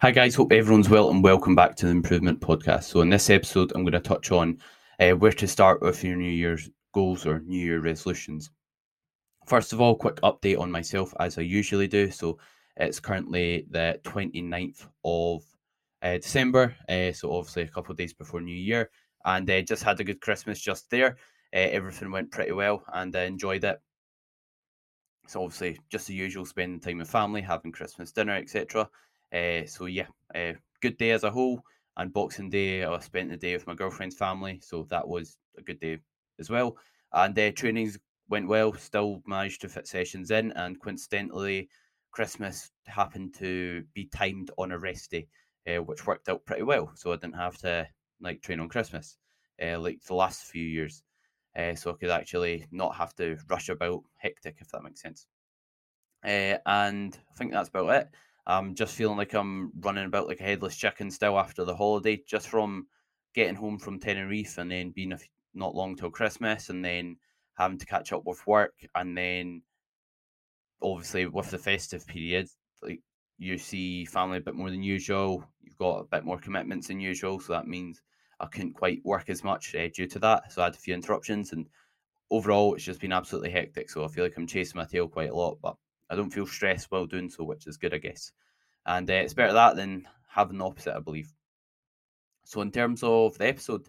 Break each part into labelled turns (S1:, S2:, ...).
S1: Hi, guys. Hope everyone's well and welcome back to the Improvement Podcast. So, in this episode, I'm going to touch on uh, where to start with your New Year's goals or New Year resolutions. First of all, quick update on myself as I usually do. So, it's currently the 29th of uh, December. Uh, so, obviously, a couple of days before New Year. And uh, just had a good Christmas just there. Everything went pretty well and I enjoyed it. So, obviously, just the usual spending time with family, having Christmas dinner, etc. Uh, so yeah, uh, good day as a whole. And Boxing Day, I spent the day with my girlfriend's family, so that was a good day as well. And uh, trainings went well. Still managed to fit sessions in, and coincidentally, Christmas happened to be timed on a rest day, uh, which worked out pretty well. So I didn't have to like train on Christmas, uh, like the last few years. Uh, so I could actually not have to rush about hectic, if that makes sense. Uh, and I think that's about it. I'm just feeling like I'm running about like a headless chicken still after the holiday, just from getting home from Tenerife and then being not long till Christmas and then having to catch up with work and then obviously with the festive period, like you see family a bit more than usual. You've got a bit more commitments than usual, so that means I couldn't quite work as much uh, due to that. So I had a few interruptions, and overall, it's just been absolutely hectic. So I feel like I'm chasing my tail quite a lot, but I don't feel stressed while doing so, which is good, I guess. And uh, it's better that than having the opposite, I believe. So, in terms of the episode,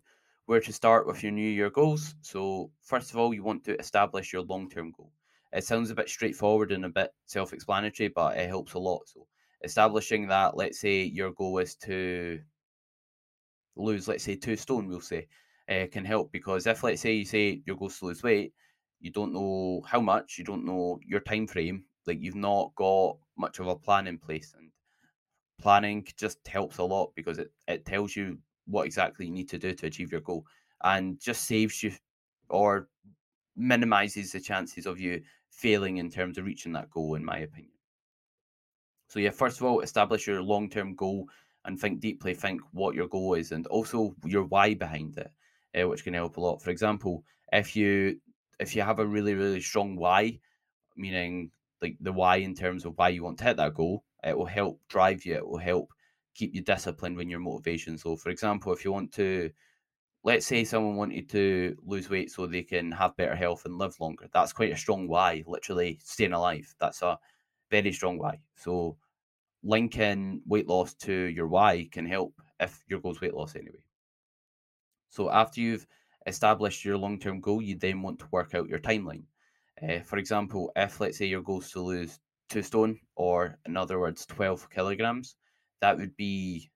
S1: where to start with your New Year goals. So, first of all, you want to establish your long term goal. It sounds a bit straightforward and a bit self explanatory, but it helps a lot. So, establishing that, let's say your goal is to lose, let's say, two stone, we'll say, uh, can help because if, let's say, you say your goal is to lose weight, you don't know how much, you don't know your time frame, like you've not got much of a plan in place and planning just helps a lot because it, it tells you what exactly you need to do to achieve your goal and just saves you or minimizes the chances of you failing in terms of reaching that goal in my opinion. So yeah first of all establish your long-term goal and think deeply think what your goal is and also your why behind it uh, which can help a lot. For example if you if you have a really really strong why meaning like the why in terms of why you want to hit that goal, it will help drive you. It will help keep you disciplined when your motivation. So, for example, if you want to, let's say someone wanted to lose weight so they can have better health and live longer, that's quite a strong why. Literally, staying alive. That's a very strong why. So, linking weight loss to your why can help if your goal is weight loss anyway. So, after you've established your long term goal, you then want to work out your timeline. Uh, for example, if let's say your goal is to lose two stone, or in other words, 12 kilograms, that would be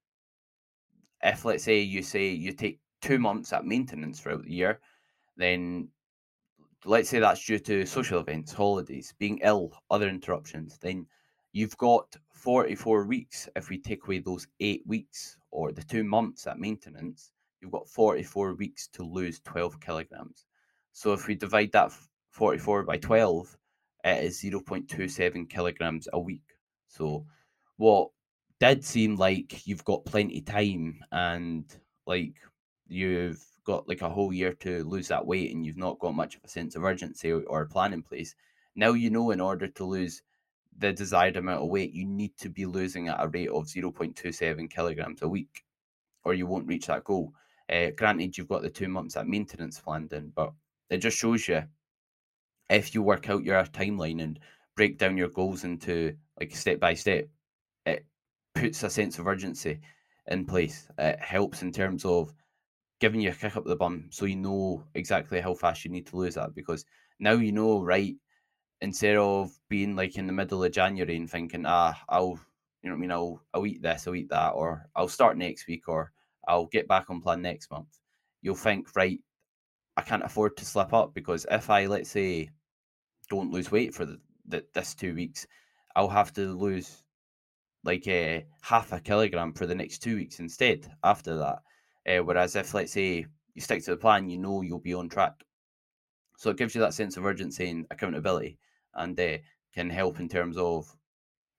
S1: if let's say you say you take two months at maintenance throughout the year, then let's say that's due to social events, holidays, being ill, other interruptions, then you've got 44 weeks. If we take away those eight weeks or the two months at maintenance, you've got 44 weeks to lose 12 kilograms. So if we divide that 44 by 12, it is 0.27 kilograms a week. So, what did seem like you've got plenty of time and like you've got like a whole year to lose that weight and you've not got much of a sense of urgency or a plan in place. Now you know in order to lose the desired amount of weight, you need to be losing at a rate of 0.27 kilograms a week, or you won't reach that goal. Uh, granted, you've got the two months at maintenance planned in, but it just shows you if you work out your timeline and break down your goals into like step by step, it puts a sense of urgency in place. It helps in terms of giving you a kick up the bum so you know exactly how fast you need to lose that because now you know, right? Instead of being like in the middle of January and thinking, ah, I'll, you know what I mean, I'll, I'll eat this, I'll eat that, or I'll start next week, or I'll get back on plan next month. You'll think, right, I can't afford to slip up because if I, let's say, don't lose weight for the, the this two weeks, I'll have to lose like uh, half a kilogram for the next two weeks instead after that. Uh, whereas if let's say you stick to the plan, you know you'll be on track. So it gives you that sense of urgency and accountability, and uh, can help in terms of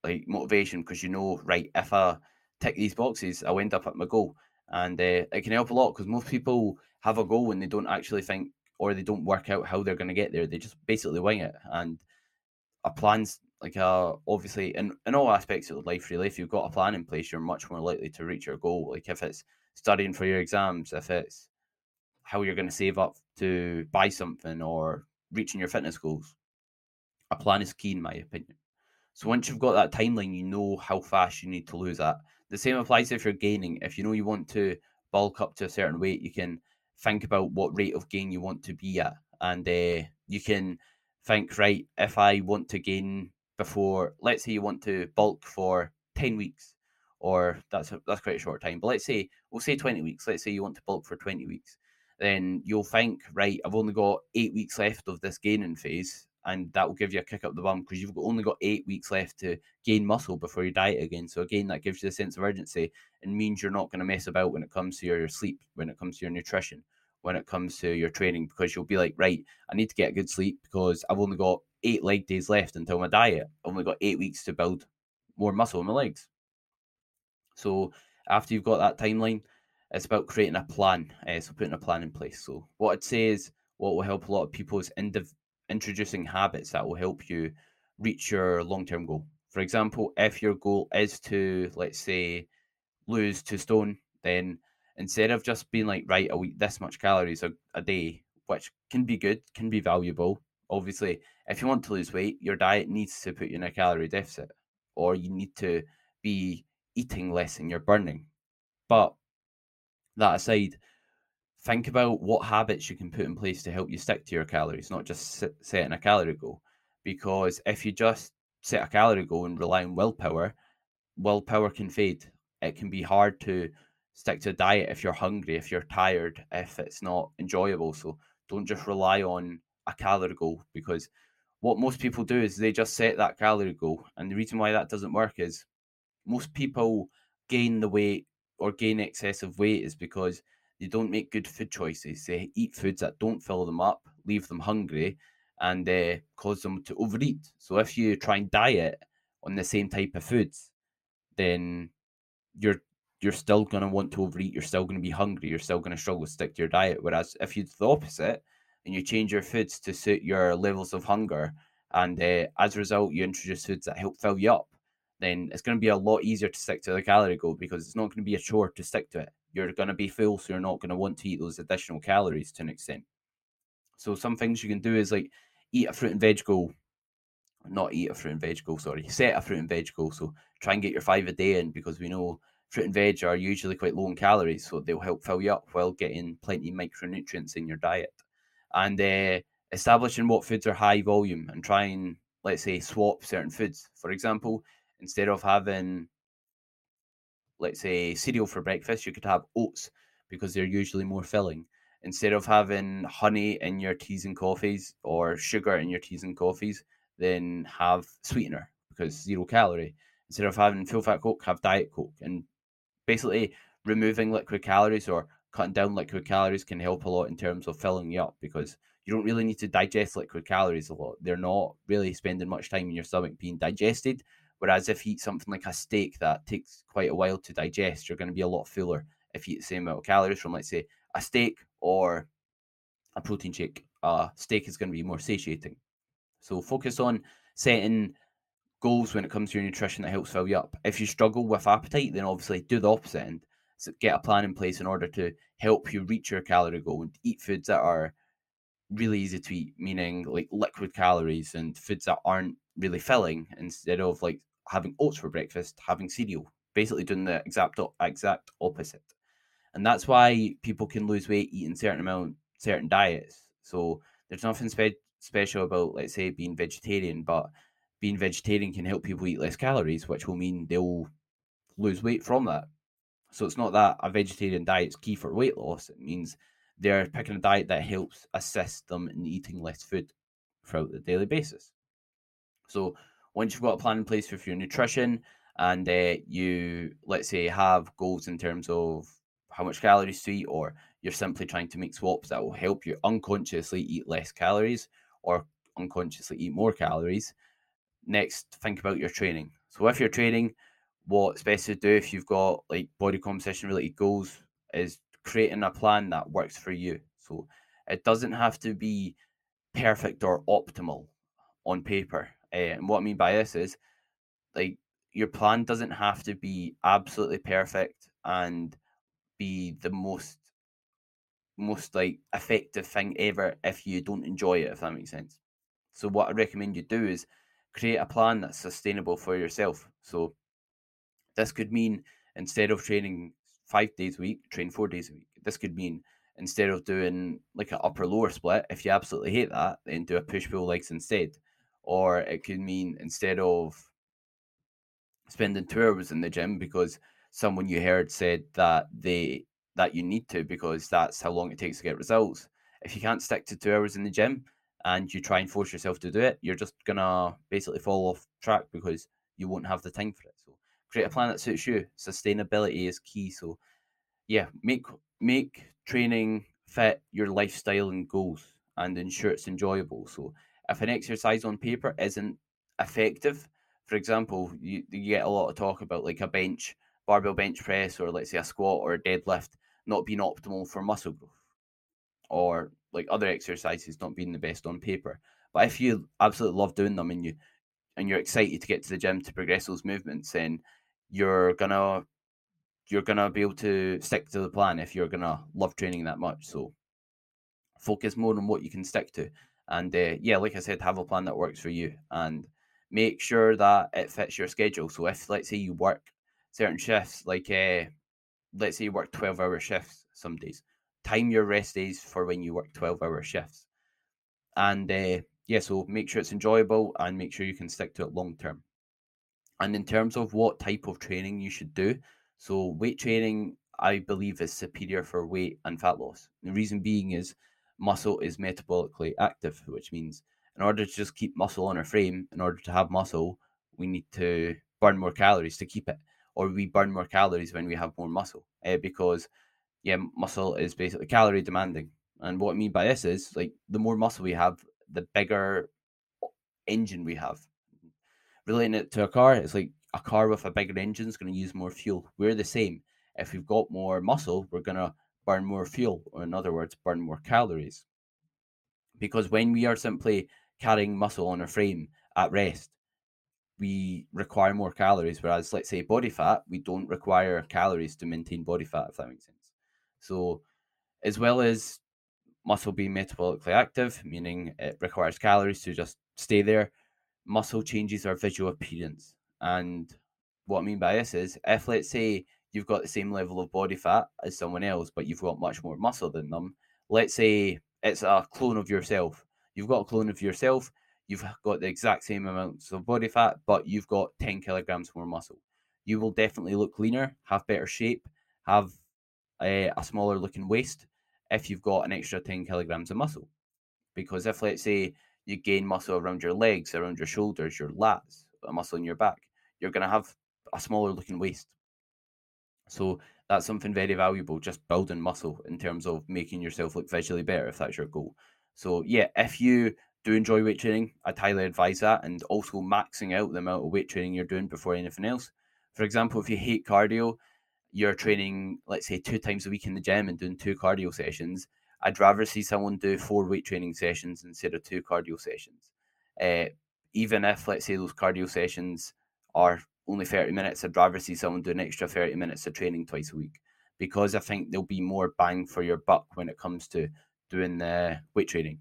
S1: like motivation because you know right if I tick these boxes, I'll end up at my goal, and it can help a lot because most people have a goal when they don't actually think or they don't work out how they're going to get there. They just basically wing it. And a plan's like uh obviously in, in all aspects of life really if you've got a plan in place you're much more likely to reach your goal like if it's studying for your exams if it's how you're going to save up to buy something or reaching your fitness goals a plan is key in my opinion so once you've got that timeline you know how fast you need to lose that the same applies if you're gaining if you know you want to bulk up to a certain weight you can think about what rate of gain you want to be at and uh, you can think right if i want to gain before let's say you want to bulk for 10 weeks or that's a, that's quite a short time but let's say we'll say 20 weeks let's say you want to bulk for 20 weeks then you'll think right i've only got eight weeks left of this gaining phase and that will give you a kick up the bum because you've only got eight weeks left to gain muscle before you diet again. So again, that gives you a sense of urgency and means you're not going to mess about when it comes to your sleep, when it comes to your nutrition, when it comes to your training, because you'll be like, right, I need to get a good sleep because I've only got eight leg days left until my diet. I've only got eight weeks to build more muscle in my legs. So after you've got that timeline, it's about creating a plan. Uh, so putting a plan in place. So what I'd say is what will help a lot of people is indiv- introducing habits that will help you reach your long-term goal. For example, if your goal is to, let's say, lose two stone, then instead of just being like, right, I'll eat this much calories a, a day, which can be good, can be valuable, obviously, if you want to lose weight, your diet needs to put you in a calorie deficit, or you need to be eating less than you're burning. But that aside, think about what habits you can put in place to help you stick to your calories, not just setting a calorie goal. Because if you just set a calorie goal and rely on willpower, willpower can fade. It can be hard to stick to a diet if you're hungry, if you're tired, if it's not enjoyable. So don't just rely on a calorie goal because what most people do is they just set that calorie goal. And the reason why that doesn't work is most people gain the weight or gain excessive weight is because they don't make good food choices. They eat foods that don't fill them up, leave them hungry, and uh, cause them to overeat. So if you try and diet on the same type of foods, then you're you're still going to want to overeat. You're still going to be hungry. You're still going to struggle to stick to your diet. Whereas if you do the opposite, and you change your foods to suit your levels of hunger, and uh, as a result, you introduce foods that help fill you up, then it's going to be a lot easier to stick to the calorie goal because it's not going to be a chore to stick to it. You're going to be full, so you're not going to want to eat those additional calories to an extent. So some things you can do is like eat a fruit and veg goal, not eat a fruit and veg goal. Sorry, set a fruit and veg goal. So try and get your five a day in because we know fruit and veg are usually quite low in calories, so they'll help fill you up while getting plenty of micronutrients in your diet and uh, establishing what foods are high volume and try and let's say swap certain foods. For example, instead of having let's say cereal for breakfast, you could have oats because they're usually more filling. Instead of having honey in your teas and coffees or sugar in your teas and coffees, then have sweetener because zero calorie. Instead of having full fat Coke, have Diet Coke. And basically removing liquid calories or cutting down liquid calories can help a lot in terms of filling you up because you don't really need to digest liquid calories a lot. They're not really spending much time in your stomach being digested. Whereas if you eat something like a steak that takes quite a while to digest, you're going to be a lot fuller if you eat the same amount of calories from, let's say, a steak or a protein shake. A steak is going to be more satiating. So focus on setting goals when it comes to your nutrition that helps fill you up. If you struggle with appetite, then obviously do the opposite and get a plan in place in order to help you reach your calorie goal and eat foods that are really easy to eat, meaning like liquid calories and foods that aren't really filling instead of like having oats for breakfast, having cereal, basically doing the exact exact opposite. And that's why people can lose weight eating certain amount certain diets. So there's nothing spe- special about let's say being vegetarian, but being vegetarian can help people eat less calories, which will mean they'll lose weight from that. So it's not that a vegetarian diet is key for weight loss. It means they're picking a diet that helps assist them in eating less food throughout the daily basis. So once you've got a plan in place for your nutrition and uh, you, let's say, have goals in terms of how much calories to eat, or you're simply trying to make swaps that will help you unconsciously eat less calories or unconsciously eat more calories. Next, think about your training. So if you're training, what's best to do if you've got like body composition related goals is creating a plan that works for you. So it doesn't have to be perfect or optimal on paper. Uh, and what I mean by this is like your plan doesn't have to be absolutely perfect and be the most most like effective thing ever if you don't enjoy it if that makes sense. So what i recommend you do is create a plan that's sustainable for yourself. So this could mean instead of training five days a week train four days a week. This could mean instead of doing like an upper lower split if you absolutely hate that then do a push pull legs instead or it could mean instead of spending two hours in the gym because someone you heard said that they that you need to because that's how long it takes to get results. If you can't stick to two hours in the gym and you try and force yourself to do it, you're just gonna basically fall off track because you won't have the time for it. So create a plan that suits you. Sustainability is key. So yeah, make make training fit your lifestyle and goals and ensure it's enjoyable. So if an exercise on paper isn't effective, for example, you, you get a lot of talk about like a bench, barbell bench press, or let's say a squat or a deadlift not being optimal for muscle growth, or like other exercises not being the best on paper. But if you absolutely love doing them and you and you're excited to get to the gym to progress those movements, then you're gonna you're gonna be able to stick to the plan if you're gonna love training that much. So focus more on what you can stick to, and uh, yeah, like I said, have a plan that works for you and make sure that it fits your schedule. So if let's say you work certain shifts, like uh, let's say you work twelve hour shifts some days, time your rest days for when you work twelve hour shifts, and uh, yeah, so make sure it's enjoyable and make sure you can stick to it long term. And in terms of what type of training you should do, so weight training I believe is superior for weight and fat loss. The reason being is muscle is metabolically active, which means in order to just keep muscle on our frame, in order to have muscle, we need to burn more calories to keep it, or we burn more calories when we have more muscle, uh, because yeah, muscle is basically calorie demanding. And what I mean by this is like the more muscle we have, the bigger engine we have. Relating it to a car, it's like a car with a bigger engine is going to use more fuel. We're the same. If we've got more muscle, we're going to burn more fuel, or in other words, burn more calories. Because when we are simply carrying muscle on our frame at rest, we require more calories. Whereas, let's say, body fat, we don't require calories to maintain body fat, if that makes sense. So, as well as muscle being metabolically active, meaning it requires calories to just stay there, muscle changes our visual appearance. And what I mean by this is if, let's say, you've got the same level of body fat as someone else, but you've got much more muscle than them, let's say it's a clone of yourself You've got a clone of yourself. You've got the exact same amounts of body fat, but you've got 10 kilograms more muscle. You will definitely look leaner, have better shape, have a, a smaller looking waist if you've got an extra 10 kilograms of muscle. Because if, let's say, you gain muscle around your legs, around your shoulders, your lats, a muscle in your back, you're going to have a smaller looking waist. So that's something very valuable, just building muscle in terms of making yourself look visually better if that's your goal. So yeah, if you do enjoy weight training, I'd highly advise that, and also maxing out the amount of weight training you're doing before anything else. For example, if you hate cardio, you're training, let's say, two times a week in the gym and doing two cardio sessions. I'd rather see someone do four weight training sessions instead of two cardio sessions. Uh, even if, let's say, those cardio sessions are only 30 minutes, I'd rather see someone do an extra 30 minutes of training twice a week because I think there'll be more bang for your buck when it comes to doing the weight training.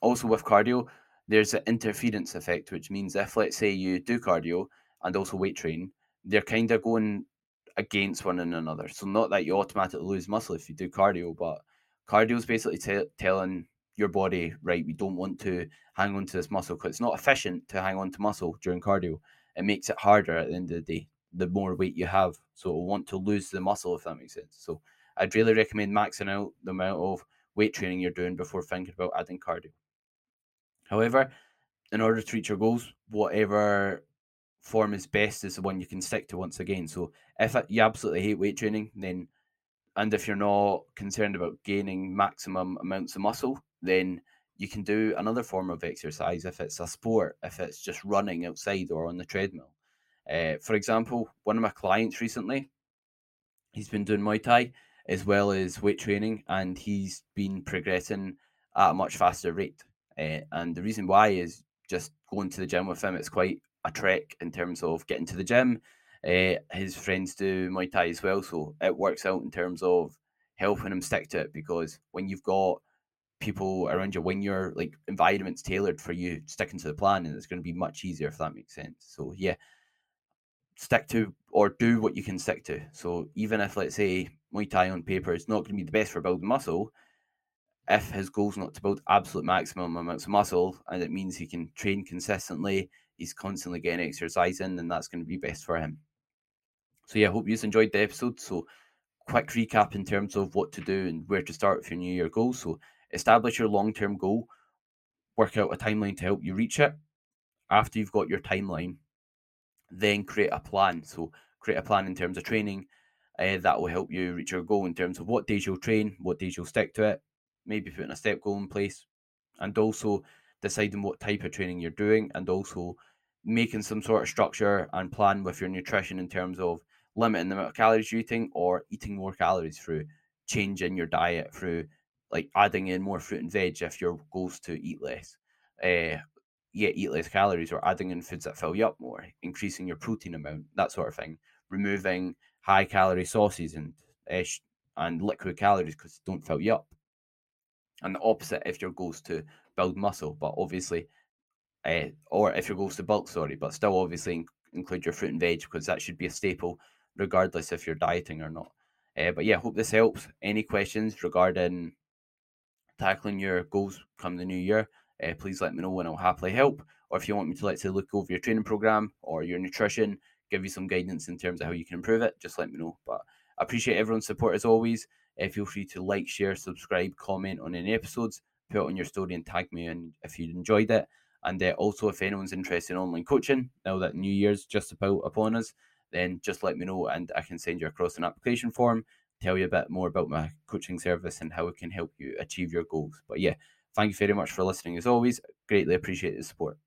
S1: Also, with cardio, there's an interference effect, which means if, let's say, you do cardio and also weight train, they're kind of going against one another. So, not that you automatically lose muscle if you do cardio, but cardio is basically t- telling your body, right, we don't want to hang on to this muscle because it's not efficient to hang on to muscle during cardio. It makes it harder at the end of the day, the more weight you have. So, it'll want to lose the muscle, if that makes sense. So, I'd really recommend maxing out the amount of weight training you're doing before thinking about adding cardio. However, in order to reach your goals, whatever form is best is the one you can stick to once again. So if you absolutely hate weight training, then and if you're not concerned about gaining maximum amounts of muscle, then you can do another form of exercise if it's a sport, if it's just running outside or on the treadmill. Uh, for example, one of my clients recently, he's been doing Muay Thai as well as weight training, and he's been progressing at a much faster rate. Uh, and the reason why is just going to the gym with him. It's quite a trek in terms of getting to the gym. Uh, his friends do Muay Thai as well, so it works out in terms of helping him stick to it because when you've got people around you, when your like environment's tailored for you sticking to the plan, and it's going to be much easier if that makes sense. So yeah, stick to or do what you can stick to. So even if let's say Muay Thai on paper is not going to be the best for building muscle, if his goal's not to build absolute maximum amounts of muscle and it means he can train consistently, he's constantly getting exercise in, then that's going to be best for him. So yeah, hope you enjoyed the episode. So quick recap in terms of what to do and where to start with your new year goals. So establish your long-term goal, work out a timeline to help you reach it. After you've got your timeline, then create a plan. So create a plan in terms of training uh, that will help you reach your goal in terms of what days you'll train, what days you'll stick to it, maybe putting a step goal in place, and also deciding what type of training you're doing, and also making some sort of structure and plan with your nutrition in terms of limiting the amount of calories you're eating or eating more calories through changing your diet through like adding in more fruit and veg if your goal's to eat less. Uh, yeah, eat less calories or adding in foods that fill you up more, increasing your protein amount, that sort of thing. Removing high calorie sauces and uh, and liquid calories because they don't fill you up. And the opposite if your goal's to build muscle, but obviously, uh, or if your goal's to bulk, sorry, but still obviously include your fruit and veg because that should be a staple regardless if you're dieting or not. Uh, but yeah, hope this helps. Any questions regarding tackling your goals come the new year, uh, please let me know and I'll happily help. Or if you want me to let's say look over your training program or your nutrition, give you some guidance in terms of how you can improve it, just let me know. But I appreciate everyone's support as always. Uh, feel free to like, share, subscribe, comment on any episodes, put it on your story and tag me and if you enjoyed it. And uh, also, if anyone's interested in online coaching, now that New Year's just about upon us, then just let me know and I can send you across an application form, tell you a bit more about my coaching service and how it can help you achieve your goals. But yeah, thank you very much for listening as always. Greatly appreciate the support.